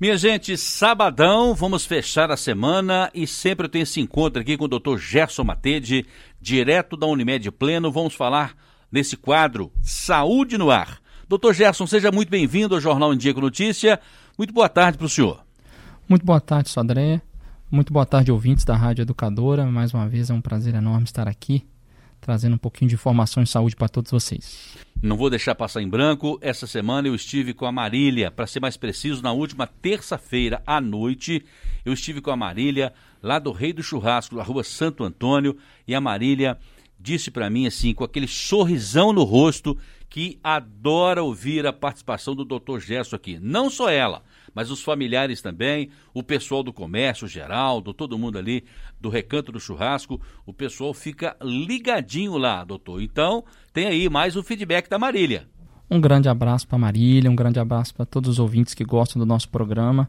Minha gente, sabadão, vamos fechar a semana e sempre eu tenho esse encontro aqui com o Dr. Gerson Matede, direto da Unimed Pleno. Vamos falar nesse quadro Saúde no Ar. Doutor Gerson, seja muito bem-vindo ao Jornal em Dia com Notícia. Muito boa tarde para o senhor. Muito boa tarde, Sodré. Muito boa tarde, ouvintes da Rádio Educadora. Mais uma vez é um prazer enorme estar aqui, trazendo um pouquinho de informação em saúde para todos vocês. Não vou deixar passar em branco. Essa semana eu estive com a Marília, para ser mais preciso, na última terça-feira à noite, eu estive com a Marília lá do Rei do Churrasco, da Rua Santo Antônio, e a Marília disse para mim assim, com aquele sorrisão no rosto, que adora ouvir a participação do Dr. Gesso aqui. Não só ela, mas os familiares também, o pessoal do comércio, Geraldo, todo mundo ali do Recanto do Churrasco, o pessoal fica ligadinho lá, doutor. Então, tem aí mais o feedback da Marília. Um grande abraço para Marília, um grande abraço para todos os ouvintes que gostam do nosso programa.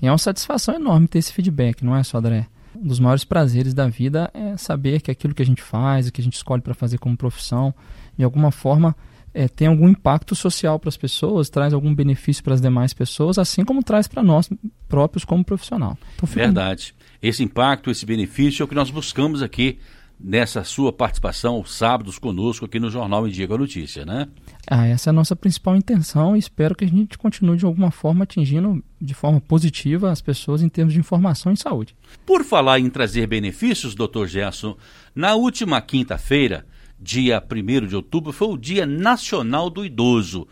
E é uma satisfação enorme ter esse feedback, não é só, André? Um dos maiores prazeres da vida é saber que aquilo que a gente faz, o que a gente escolhe para fazer como profissão, de alguma forma é, tem algum impacto social para as pessoas, traz algum benefício para as demais pessoas, assim como traz para nós próprios como profissional. Então, fico... Verdade. Esse impacto, esse benefício é o que nós buscamos aqui nessa sua participação aos sábados conosco aqui no Jornal com a Notícia, né? Ah, essa é a nossa principal intenção e espero que a gente continue de alguma forma atingindo de forma positiva as pessoas em termos de informação em saúde. Por falar em trazer benefícios, doutor Gerson, na última quinta-feira, dia 1 de outubro, foi o Dia Nacional do Idoso.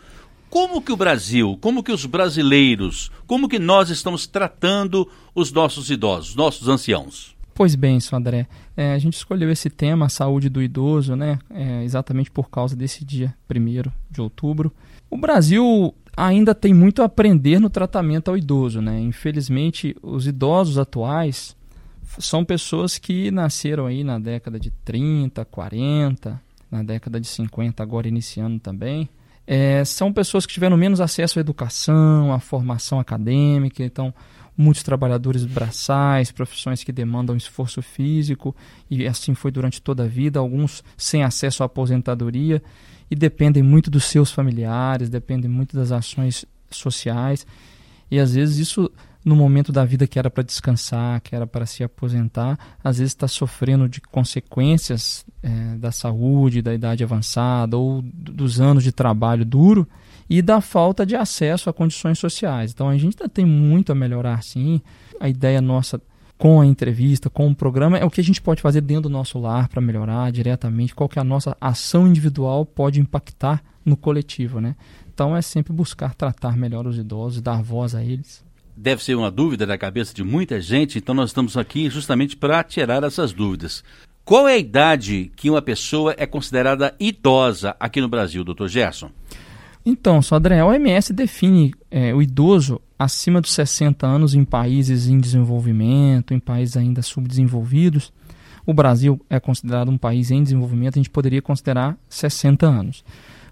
Como que o Brasil, como que os brasileiros, como que nós estamos tratando os nossos idosos, nossos anciãos? Pois bem, isso, André. É, a gente escolheu esse tema, a saúde do idoso, né? É, exatamente por causa desse dia 1 de outubro. O Brasil ainda tem muito a aprender no tratamento ao idoso, né? Infelizmente, os idosos atuais são pessoas que nasceram aí na década de 30, 40, na década de 50, agora iniciando também. É, são pessoas que tiveram menos acesso à educação, à formação acadêmica, então muitos trabalhadores braçais, profissões que demandam esforço físico, e assim foi durante toda a vida, alguns sem acesso à aposentadoria, e dependem muito dos seus familiares, dependem muito das ações sociais, e às vezes isso no momento da vida que era para descansar, que era para se aposentar, às vezes está sofrendo de consequências é, da saúde, da idade avançada ou dos anos de trabalho duro e da falta de acesso a condições sociais. Então a gente ainda tem muito a melhorar, sim. A ideia nossa com a entrevista, com o programa, é o que a gente pode fazer dentro do nosso lar para melhorar diretamente, qual que é a nossa ação individual pode impactar no coletivo, né? Então é sempre buscar tratar melhor os idosos, dar voz a eles deve ser uma dúvida da cabeça de muita gente, então nós estamos aqui justamente para tirar essas dúvidas. Qual é a idade que uma pessoa é considerada idosa aqui no Brasil, doutor Gerson? Então, Sodré, a OMS define é, o idoso acima dos 60 anos em países em desenvolvimento, em países ainda subdesenvolvidos. O Brasil é considerado um país em desenvolvimento, a gente poderia considerar 60 anos.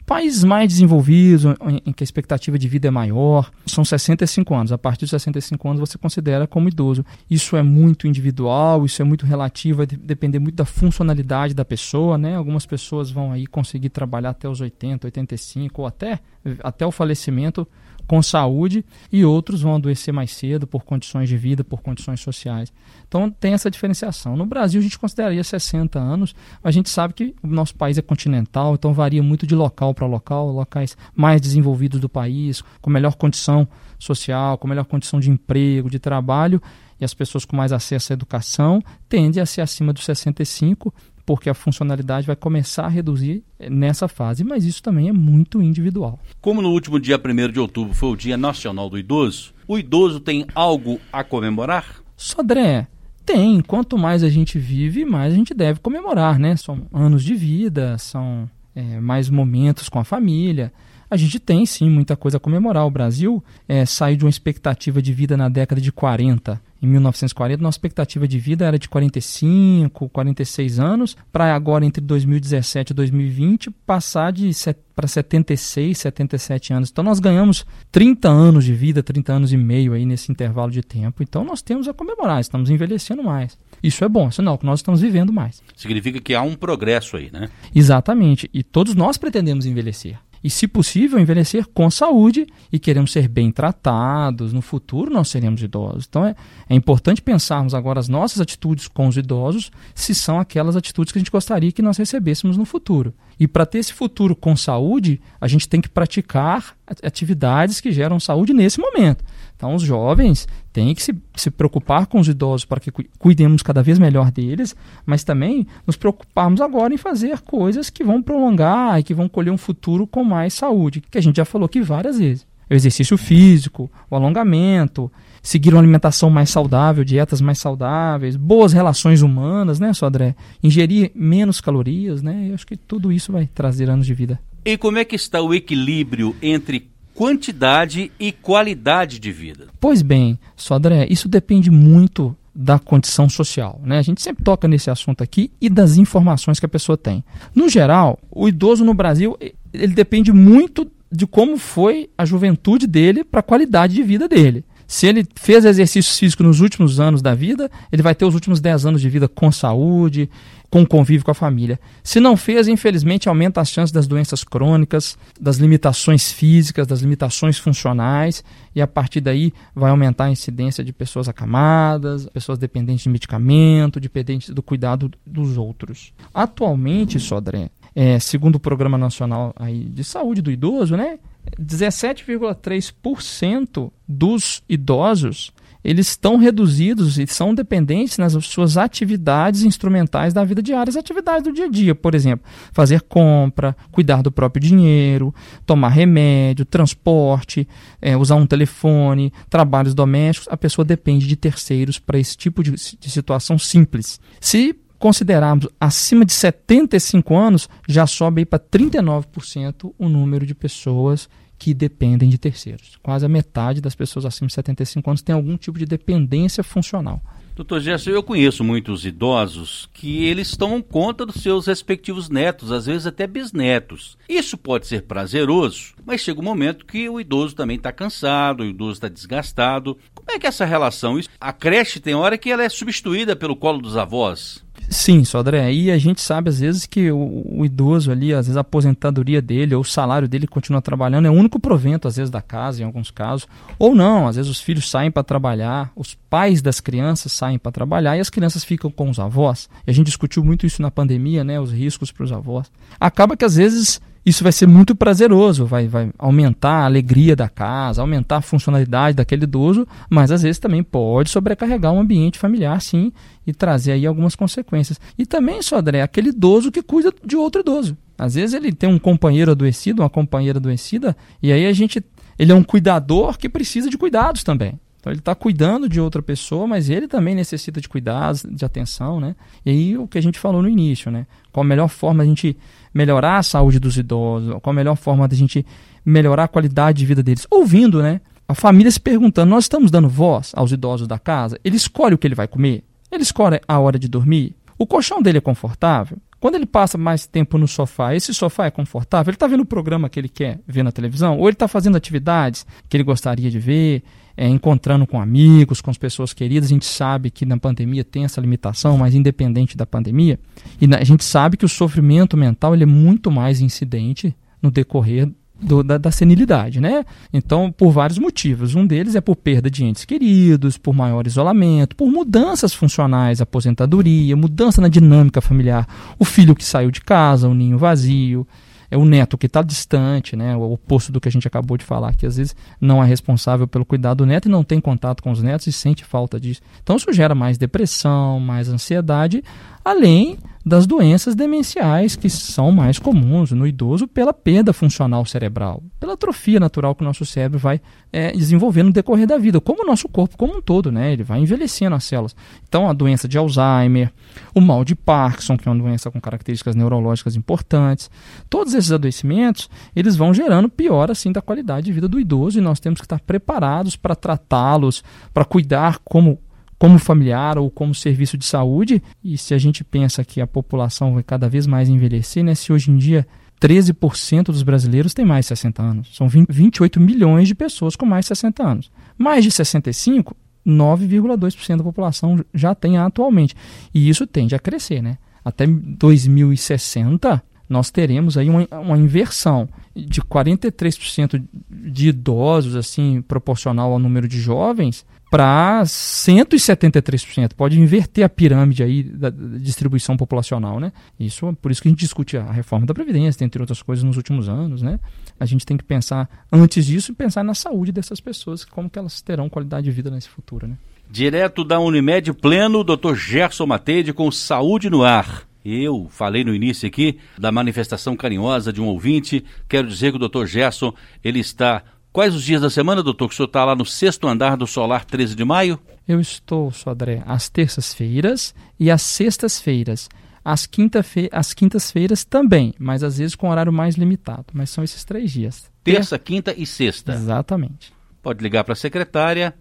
Países mais desenvolvidos, em que a expectativa de vida é maior, são 65 anos. A partir de 65 anos você considera como idoso. Isso é muito individual, isso é muito relativo, vai depender muito da funcionalidade da pessoa, né? Algumas pessoas vão aí conseguir trabalhar até os 80, 85 ou até, até o falecimento com saúde e outros vão adoecer mais cedo por condições de vida, por condições sociais. Então tem essa diferenciação. No Brasil a gente consideraria 60 anos, a gente sabe que o nosso país é continental, então varia muito de local para local, locais mais desenvolvidos do país, com melhor condição social, com melhor condição de emprego, de trabalho, e as pessoas com mais acesso à educação tendem a ser acima dos 65 porque a funcionalidade vai começar a reduzir nessa fase, mas isso também é muito individual. Como no último dia 1 de outubro foi o Dia Nacional do Idoso, o idoso tem algo a comemorar? Sodré, tem. Quanto mais a gente vive, mais a gente deve comemorar, né? São anos de vida, são é, mais momentos com a família. A gente tem sim muita coisa a comemorar. O Brasil é, saiu de uma expectativa de vida na década de 40 em 1940, nossa expectativa de vida era de 45, 46 anos, para agora, entre 2017 e 2020, passar de para 76, 77 anos. Então, nós ganhamos 30 anos de vida, 30 anos e meio aí nesse intervalo de tempo. Então, nós temos a comemorar, estamos envelhecendo mais. Isso é bom, sinal que nós estamos vivendo mais. Significa que há um progresso aí, né? Exatamente. E todos nós pretendemos envelhecer. E, se possível, envelhecer com saúde e queremos ser bem tratados. No futuro, nós seremos idosos. Então, é, é importante pensarmos agora as nossas atitudes com os idosos, se são aquelas atitudes que a gente gostaria que nós recebêssemos no futuro. E para ter esse futuro com saúde, a gente tem que praticar atividades que geram saúde nesse momento. Então, os jovens têm que se, se preocupar com os idosos para que cuidemos cada vez melhor deles, mas também nos preocuparmos agora em fazer coisas que vão prolongar e que vão colher um futuro com mais saúde, que a gente já falou aqui várias vezes. O exercício físico, o alongamento, seguir uma alimentação mais saudável, dietas mais saudáveis, boas relações humanas, né, Sodré? Ingerir menos calorias, né? Eu acho que tudo isso vai trazer anos de vida. E como é que está o equilíbrio entre quantidade e qualidade de vida. Pois bem, Sodré, isso depende muito da condição social. Né? A gente sempre toca nesse assunto aqui e das informações que a pessoa tem. No geral, o idoso no Brasil ele depende muito de como foi a juventude dele para a qualidade de vida dele. Se ele fez exercício físico nos últimos anos da vida, ele vai ter os últimos 10 anos de vida com saúde, com convívio com a família. Se não fez, infelizmente, aumenta as chances das doenças crônicas, das limitações físicas, das limitações funcionais, e a partir daí vai aumentar a incidência de pessoas acamadas, pessoas dependentes de medicamento, dependentes do cuidado dos outros. Atualmente, Sodré, é, segundo o Programa Nacional aí de Saúde do Idoso, né, 17,3% dos idosos eles estão reduzidos e são dependentes nas suas atividades instrumentais da vida diária, as atividades do dia a dia, por exemplo, fazer compra, cuidar do próprio dinheiro, tomar remédio, transporte, é, usar um telefone, trabalhos domésticos. A pessoa depende de terceiros para esse tipo de, de situação simples. Se considerarmos acima de 75 anos, já sobe para 39% o número de pessoas que dependem de terceiros. Quase a metade das pessoas acima de 75 anos tem algum tipo de dependência funcional. Doutor Gerson, eu conheço muitos idosos que eles tomam conta dos seus respectivos netos, às vezes até bisnetos. Isso pode ser prazeroso, mas chega um momento que o idoso também está cansado, o idoso está desgastado. Como é que é essa relação? A creche tem hora que ela é substituída pelo colo dos avós. Sim, Sodré. E a gente sabe às vezes que o, o, idoso ali, às vezes a aposentadoria dele ou o salário dele continua trabalhando, é o único provento às vezes da casa, em alguns casos. Ou não, às vezes os filhos saem para trabalhar, os pais das crianças saem para trabalhar e as crianças ficam com os avós. E a gente discutiu muito isso na pandemia, né, os riscos para os avós. Acaba que às vezes isso vai ser muito prazeroso, vai, vai aumentar a alegria da casa, aumentar a funcionalidade daquele idoso, mas às vezes também pode sobrecarregar o ambiente familiar, sim, e trazer aí algumas consequências. E também, Sodré, aquele idoso que cuida de outro idoso. Às vezes ele tem um companheiro adoecido, uma companheira adoecida, e aí a gente. Ele é um cuidador que precisa de cuidados também. Então ele está cuidando de outra pessoa, mas ele também necessita de cuidados, de atenção, né? E aí o que a gente falou no início, né? Qual a melhor forma a gente melhorar a saúde dos idosos? Qual a melhor forma da gente melhorar a qualidade de vida deles? Ouvindo, né? A família se perguntando: nós estamos dando voz aos idosos da casa? Ele escolhe o que ele vai comer? Ele escolhe a hora de dormir? O colchão dele é confortável? Quando ele passa mais tempo no sofá, esse sofá é confortável? Ele está vendo o programa que ele quer ver na televisão? Ou ele está fazendo atividades que ele gostaria de ver? É, encontrando com amigos, com as pessoas queridas. A gente sabe que na pandemia tem essa limitação, mas independente da pandemia, e a gente sabe que o sofrimento mental ele é muito mais incidente no decorrer do, da, da, senilidade, né? Então, por vários motivos. Um deles é por perda de entes queridos, por maior isolamento, por mudanças funcionais, aposentadoria, mudança na dinâmica familiar, o filho que saiu de casa, o ninho vazio, é o neto que está distante, né? O oposto do que a gente acabou de falar, que às vezes não é responsável pelo cuidado do neto e não tem contato com os netos e sente falta disso. Então isso gera mais depressão, mais ansiedade, além das doenças demenciais que são mais comuns no idoso pela perda funcional cerebral, pela atrofia natural que o nosso cérebro vai é, desenvolvendo no decorrer da vida, como o nosso corpo como um todo, né? Ele vai envelhecendo as células. Então, a doença de Alzheimer, o mal de Parkinson, que é uma doença com características neurológicas importantes, todos esses adoecimentos, eles vão gerando pior assim da qualidade de vida do idoso e nós temos que estar preparados para tratá-los, para cuidar como como familiar ou como serviço de saúde. E se a gente pensa que a população vai cada vez mais envelhecer, né? Se hoje em dia 13% dos brasileiros têm mais de 60 anos. São 20, 28 milhões de pessoas com mais de 60 anos. Mais de 65, 9,2% da população já tem atualmente. E isso tende a crescer, né? Até 2060, nós teremos aí uma, uma inversão de 43% de idosos, assim, proporcional ao número de jovens, para 173%. Pode inverter a pirâmide aí da distribuição populacional, né? Isso, por isso que a gente discute a reforma da Previdência, entre outras coisas, nos últimos anos, né? A gente tem que pensar, antes disso, pensar na saúde dessas pessoas, como que elas terão qualidade de vida nesse futuro, né? Direto da Unimed Pleno, Dr. Gerson Matede com Saúde no Ar. Eu falei no início aqui da manifestação carinhosa de um ouvinte. Quero dizer que o Dr. Gerson, ele está Quais os dias da semana, doutor, que o senhor está lá no sexto andar do Solar 13 de maio? Eu estou, Sodré, às terças-feiras e às sextas-feiras. Às, quinta às quintas-feiras também, mas às vezes com horário mais limitado. Mas são esses três dias. Terça, Ter... quinta e sexta. Exatamente. Pode ligar para a secretária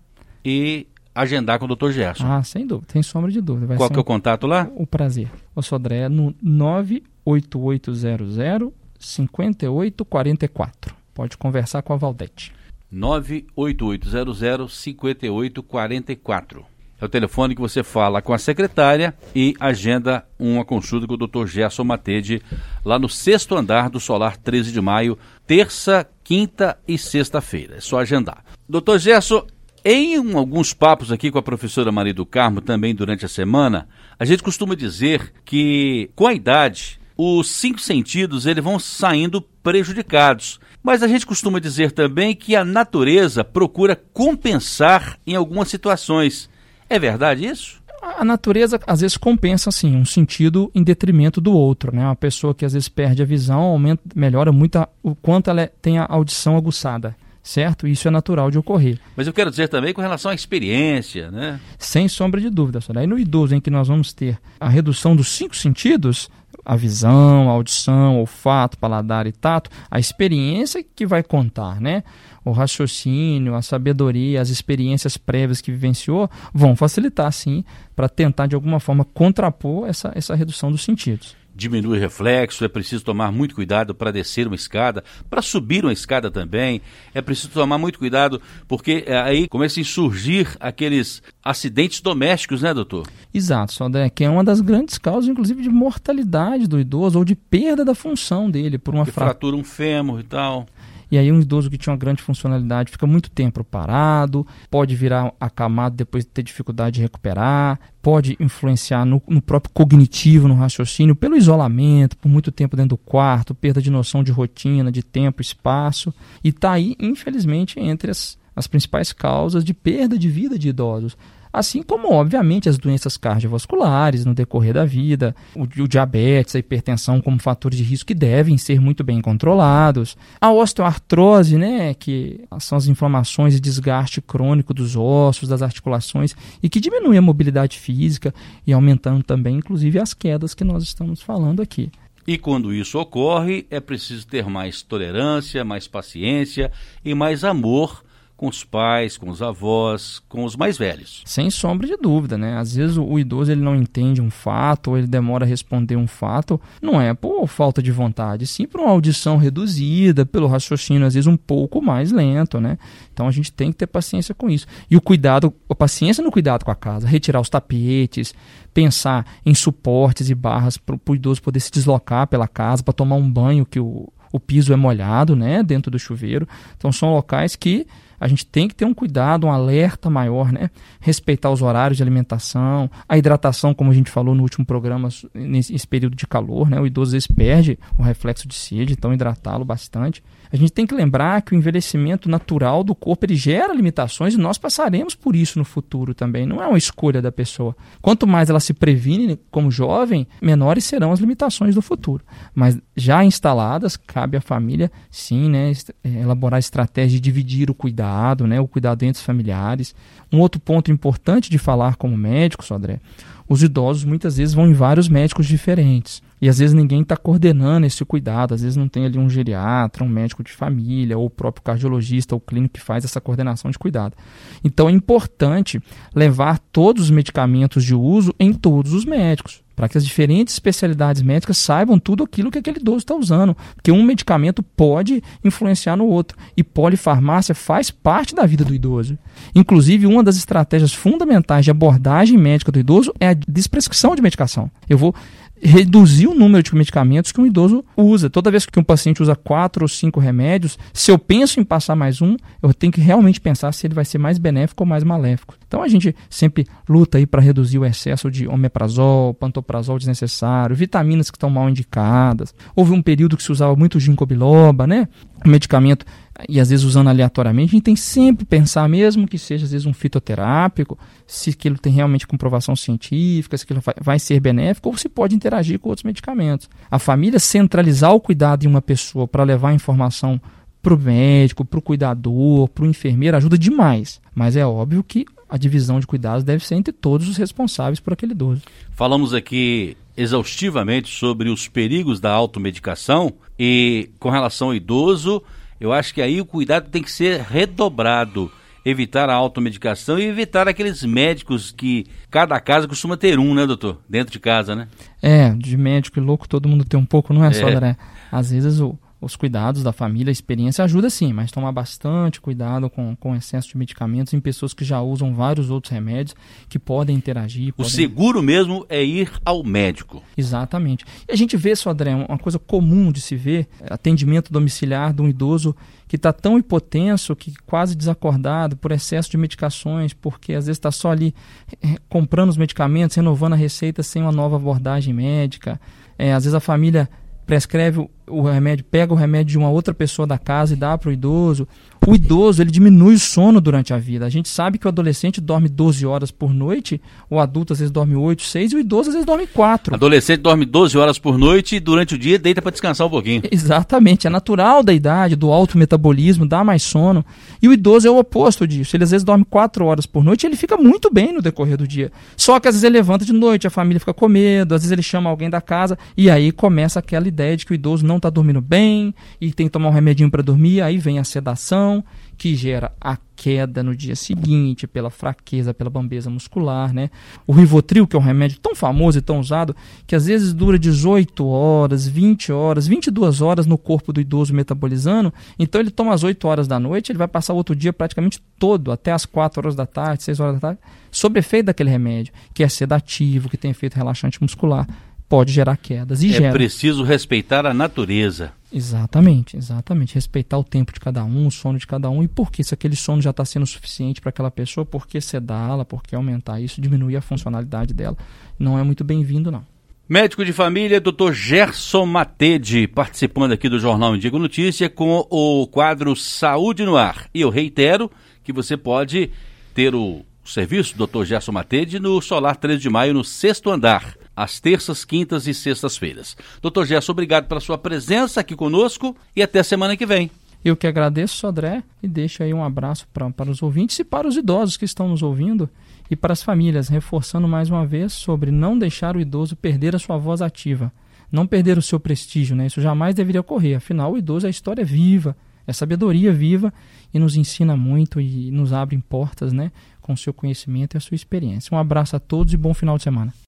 e agendar com o doutor Gerson. Ah, sem dúvida, sem sombra de dúvida. Vai Qual que é o contato lá? O prazer. O Sodré no 98800 5844. Pode conversar com a Valdete. 988005844. É o telefone que você fala com a secretária e agenda uma consulta com o Dr. Gerson Matede lá no sexto andar do Solar 13 de maio, terça, quinta e sexta-feira. É só agendar. Dr. Gerson, em alguns papos aqui com a professora Maria do Carmo, também durante a semana, a gente costuma dizer que com a idade os cinco sentidos eles vão saindo prejudicados. Mas a gente costuma dizer também que a natureza procura compensar em algumas situações. É verdade isso? A natureza às vezes compensa assim, um sentido em detrimento do outro, né? Uma pessoa que às vezes perde a visão, aumenta, melhora muito a, o quanto ela é, tem a audição aguçada certo? Isso é natural de ocorrer. Mas eu quero dizer também com relação à experiência, né? Sem sombra de dúvida. Aí no idoso em que nós vamos ter a redução dos cinco sentidos, a visão, a audição, olfato, paladar e tato, a experiência que vai contar, né? O raciocínio, a sabedoria, as experiências prévias que vivenciou vão facilitar, sim, para tentar de alguma forma contrapor essa, essa redução dos sentidos diminui reflexo, é preciso tomar muito cuidado para descer uma escada, para subir uma escada também, é preciso tomar muito cuidado porque é, aí começam a surgir aqueles acidentes domésticos, né, doutor? Exato, Sodré, que é uma das grandes causas, inclusive, de mortalidade do idoso ou de perda da função dele por uma fratura um fêmur e tal. E aí um idoso que tinha uma grande funcionalidade fica muito tempo parado, pode virar acamado depois de ter dificuldade de recuperar, pode influenciar no, no, próprio cognitivo, no raciocínio, pelo isolamento, por muito tempo dentro do quarto, perda de noção de rotina, de tempo, espaço. E está aí, infelizmente, entre as, as principais causas de perda de vida de idosos assim como, obviamente, as doenças cardiovasculares no decorrer da vida, o, o diabetes, a hipertensão como fatores de risco que devem ser muito bem controlados, a osteoartrose, né, que são as inflamações e desgaste crônico dos ossos, das articulações e que diminui a mobilidade física e aumentando também, inclusive, as quedas que nós estamos falando aqui. E quando isso ocorre, é preciso ter mais tolerância, mais paciência e mais amor com os pais, com os avós, com os mais velhos. Sem sombra de dúvida, né? Às vezes o, o idoso ele não entende um fato, ou ele demora a responder um fato, não é por falta de vontade, sim por uma audição reduzida, pelo raciocínio às vezes um pouco mais lento, né? Então a gente tem que ter paciência com isso. E o cuidado, a paciência no cuidado com a casa, retirar os tapetes, pensar em suportes e barras para o idoso poder se deslocar pela casa, para tomar um banho que o, o piso é molhado, né, dentro do chuveiro. Então são locais que a gente tem que ter um cuidado, um alerta maior, né? Respeitar os horários de alimentação, a hidratação, como a gente falou no último programa, nesse período de calor, né? O idoso às vezes perde o reflexo de sede, então hidratá-lo bastante. A gente tem que lembrar que o envelhecimento natural do corpo ele gera limitações e nós passaremos por isso no futuro também. Não é uma escolha da pessoa. Quanto mais ela se previne como jovem, menores serão as limitações do futuro. Mas já instaladas, cabe à família, sim, né, é, elaborar estratégias de dividir o cuidado, né, o cuidado entre os familiares. Um outro ponto importante de falar como médico, Sodré, os idosos muitas vezes vão em vários médicos diferentes. E às vezes ninguém está coordenando esse cuidado, às vezes não tem ali um geriatra, um médico de família, ou o próprio cardiologista ou clínico que faz essa coordenação de cuidado. Então é importante levar todos os medicamentos de uso em todos os médicos, para que as diferentes especialidades médicas saibam tudo aquilo que aquele idoso está usando. Porque um medicamento pode influenciar no outro. E polifarmácia faz parte da vida do idoso. Inclusive, uma das estratégias fundamentais de abordagem médica do idoso é a desprescrição de medicação. Eu vou reduzir o número de medicamentos que um idoso usa. Toda vez que um paciente usa quatro ou cinco remédios, se eu penso em passar mais um, eu tenho que realmente pensar se ele vai ser mais benéfico ou mais maléfico. Então a gente sempre luta aí para reduzir o excesso de omeprazol, pantoprazol desnecessário, vitaminas que estão mal indicadas. Houve um período que se usava muito ginkgo biloba, né? O medicamento e às vezes usando aleatoriamente, a gente tem sempre pensar, mesmo que seja às vezes um fitoterápico, se aquilo tem realmente comprovação científica, se aquilo vai, vai ser benéfico ou se pode interagir com outros medicamentos. A família centralizar o cuidado em uma pessoa para levar a informação para o médico, para o cuidador, para o enfermeiro ajuda demais. Mas é óbvio que a divisão de cuidados deve ser entre todos os responsáveis por aquele idoso. Falamos aqui exaustivamente sobre os perigos da automedicação e com relação ao idoso eu acho que aí o cuidado tem que ser redobrado. Evitar a automedicação e evitar aqueles médicos que cada casa costuma ter um, né, doutor? Dentro de casa, né? É, de médico e louco todo mundo tem um pouco, não é, é. só, André? Às vezes o, os cuidados da família, a experiência ajuda sim, mas tomar bastante cuidado com, com excesso de medicamentos em pessoas que já usam vários outros remédios que podem interagir. O podem... seguro mesmo é ir ao médico. Exatamente. E a gente vê, só André, uma coisa comum de se ver, atendimento domiciliar de um idoso que está tão hipotenso, que quase desacordado por excesso de medicações, porque às vezes está só ali é, comprando os medicamentos, renovando a receita sem uma nova abordagem médica. É, às vezes a família prescreve o remédio, pega o remédio de uma outra pessoa da casa e dá para o idoso. O idoso, ele diminui o sono durante a vida. A gente sabe que o adolescente dorme 12 horas por noite, o adulto às vezes dorme 8, 6 e o idoso às vezes dorme 4. Adolescente dorme 12 horas por noite e durante o dia deita para descansar um pouquinho. Exatamente, é natural da idade, do alto metabolismo, dá mais sono. E o idoso é o oposto disso. Ele às vezes dorme 4 horas por noite e ele fica muito bem no decorrer do dia. Só que às vezes ele levanta de noite, a família fica com medo, às vezes ele chama alguém da casa e aí começa aquela ideia de que o idoso não está dormindo bem e tem que tomar um remedinho para dormir, aí vem a sedação que gera a queda no dia seguinte pela fraqueza, pela bambeza muscular, né? O Rivotril, que é um remédio tão famoso e tão usado, que às vezes dura 18 horas, 20 horas, 22 horas no corpo do idoso metabolizando, então ele toma às 8 horas da noite, ele vai passar o outro dia praticamente todo, até as 4 horas da tarde, 6 horas da tarde, sob efeito daquele remédio, que é sedativo, que tem efeito relaxante muscular pode gerar quedas e é gera. É preciso respeitar a natureza. Exatamente, exatamente. Respeitar o tempo de cada um, o sono de cada um. E por que se aquele sono já está sendo suficiente para aquela pessoa, por que sedá-la, por que aumentar isso, diminuir a funcionalidade dela? Não é muito bem-vindo, não. Médico de família, Dr. Gerson Matede, participando aqui do Jornal Indigo Notícia com o quadro Saúde no Ar. E eu reitero que você pode ter o serviço Dr. Gerson Matede no Solar 3 de Maio, no sexto andar às terças, quintas e sextas-feiras. Doutor Gerson, obrigado pela sua presença aqui conosco e até semana que vem. Eu que agradeço, Sodré, e deixo aí um abraço pra, para os ouvintes e para os idosos que estão nos ouvindo e para as famílias, reforçando mais uma vez sobre não deixar o idoso perder a sua voz ativa, não perder o seu prestígio, né? Isso jamais deveria ocorrer. Afinal, o idoso é a história viva, é sabedoria viva e nos ensina muito e nos abre portas, né? Com o seu conhecimento e a sua experiência. Um abraço a todos e bom final de semana.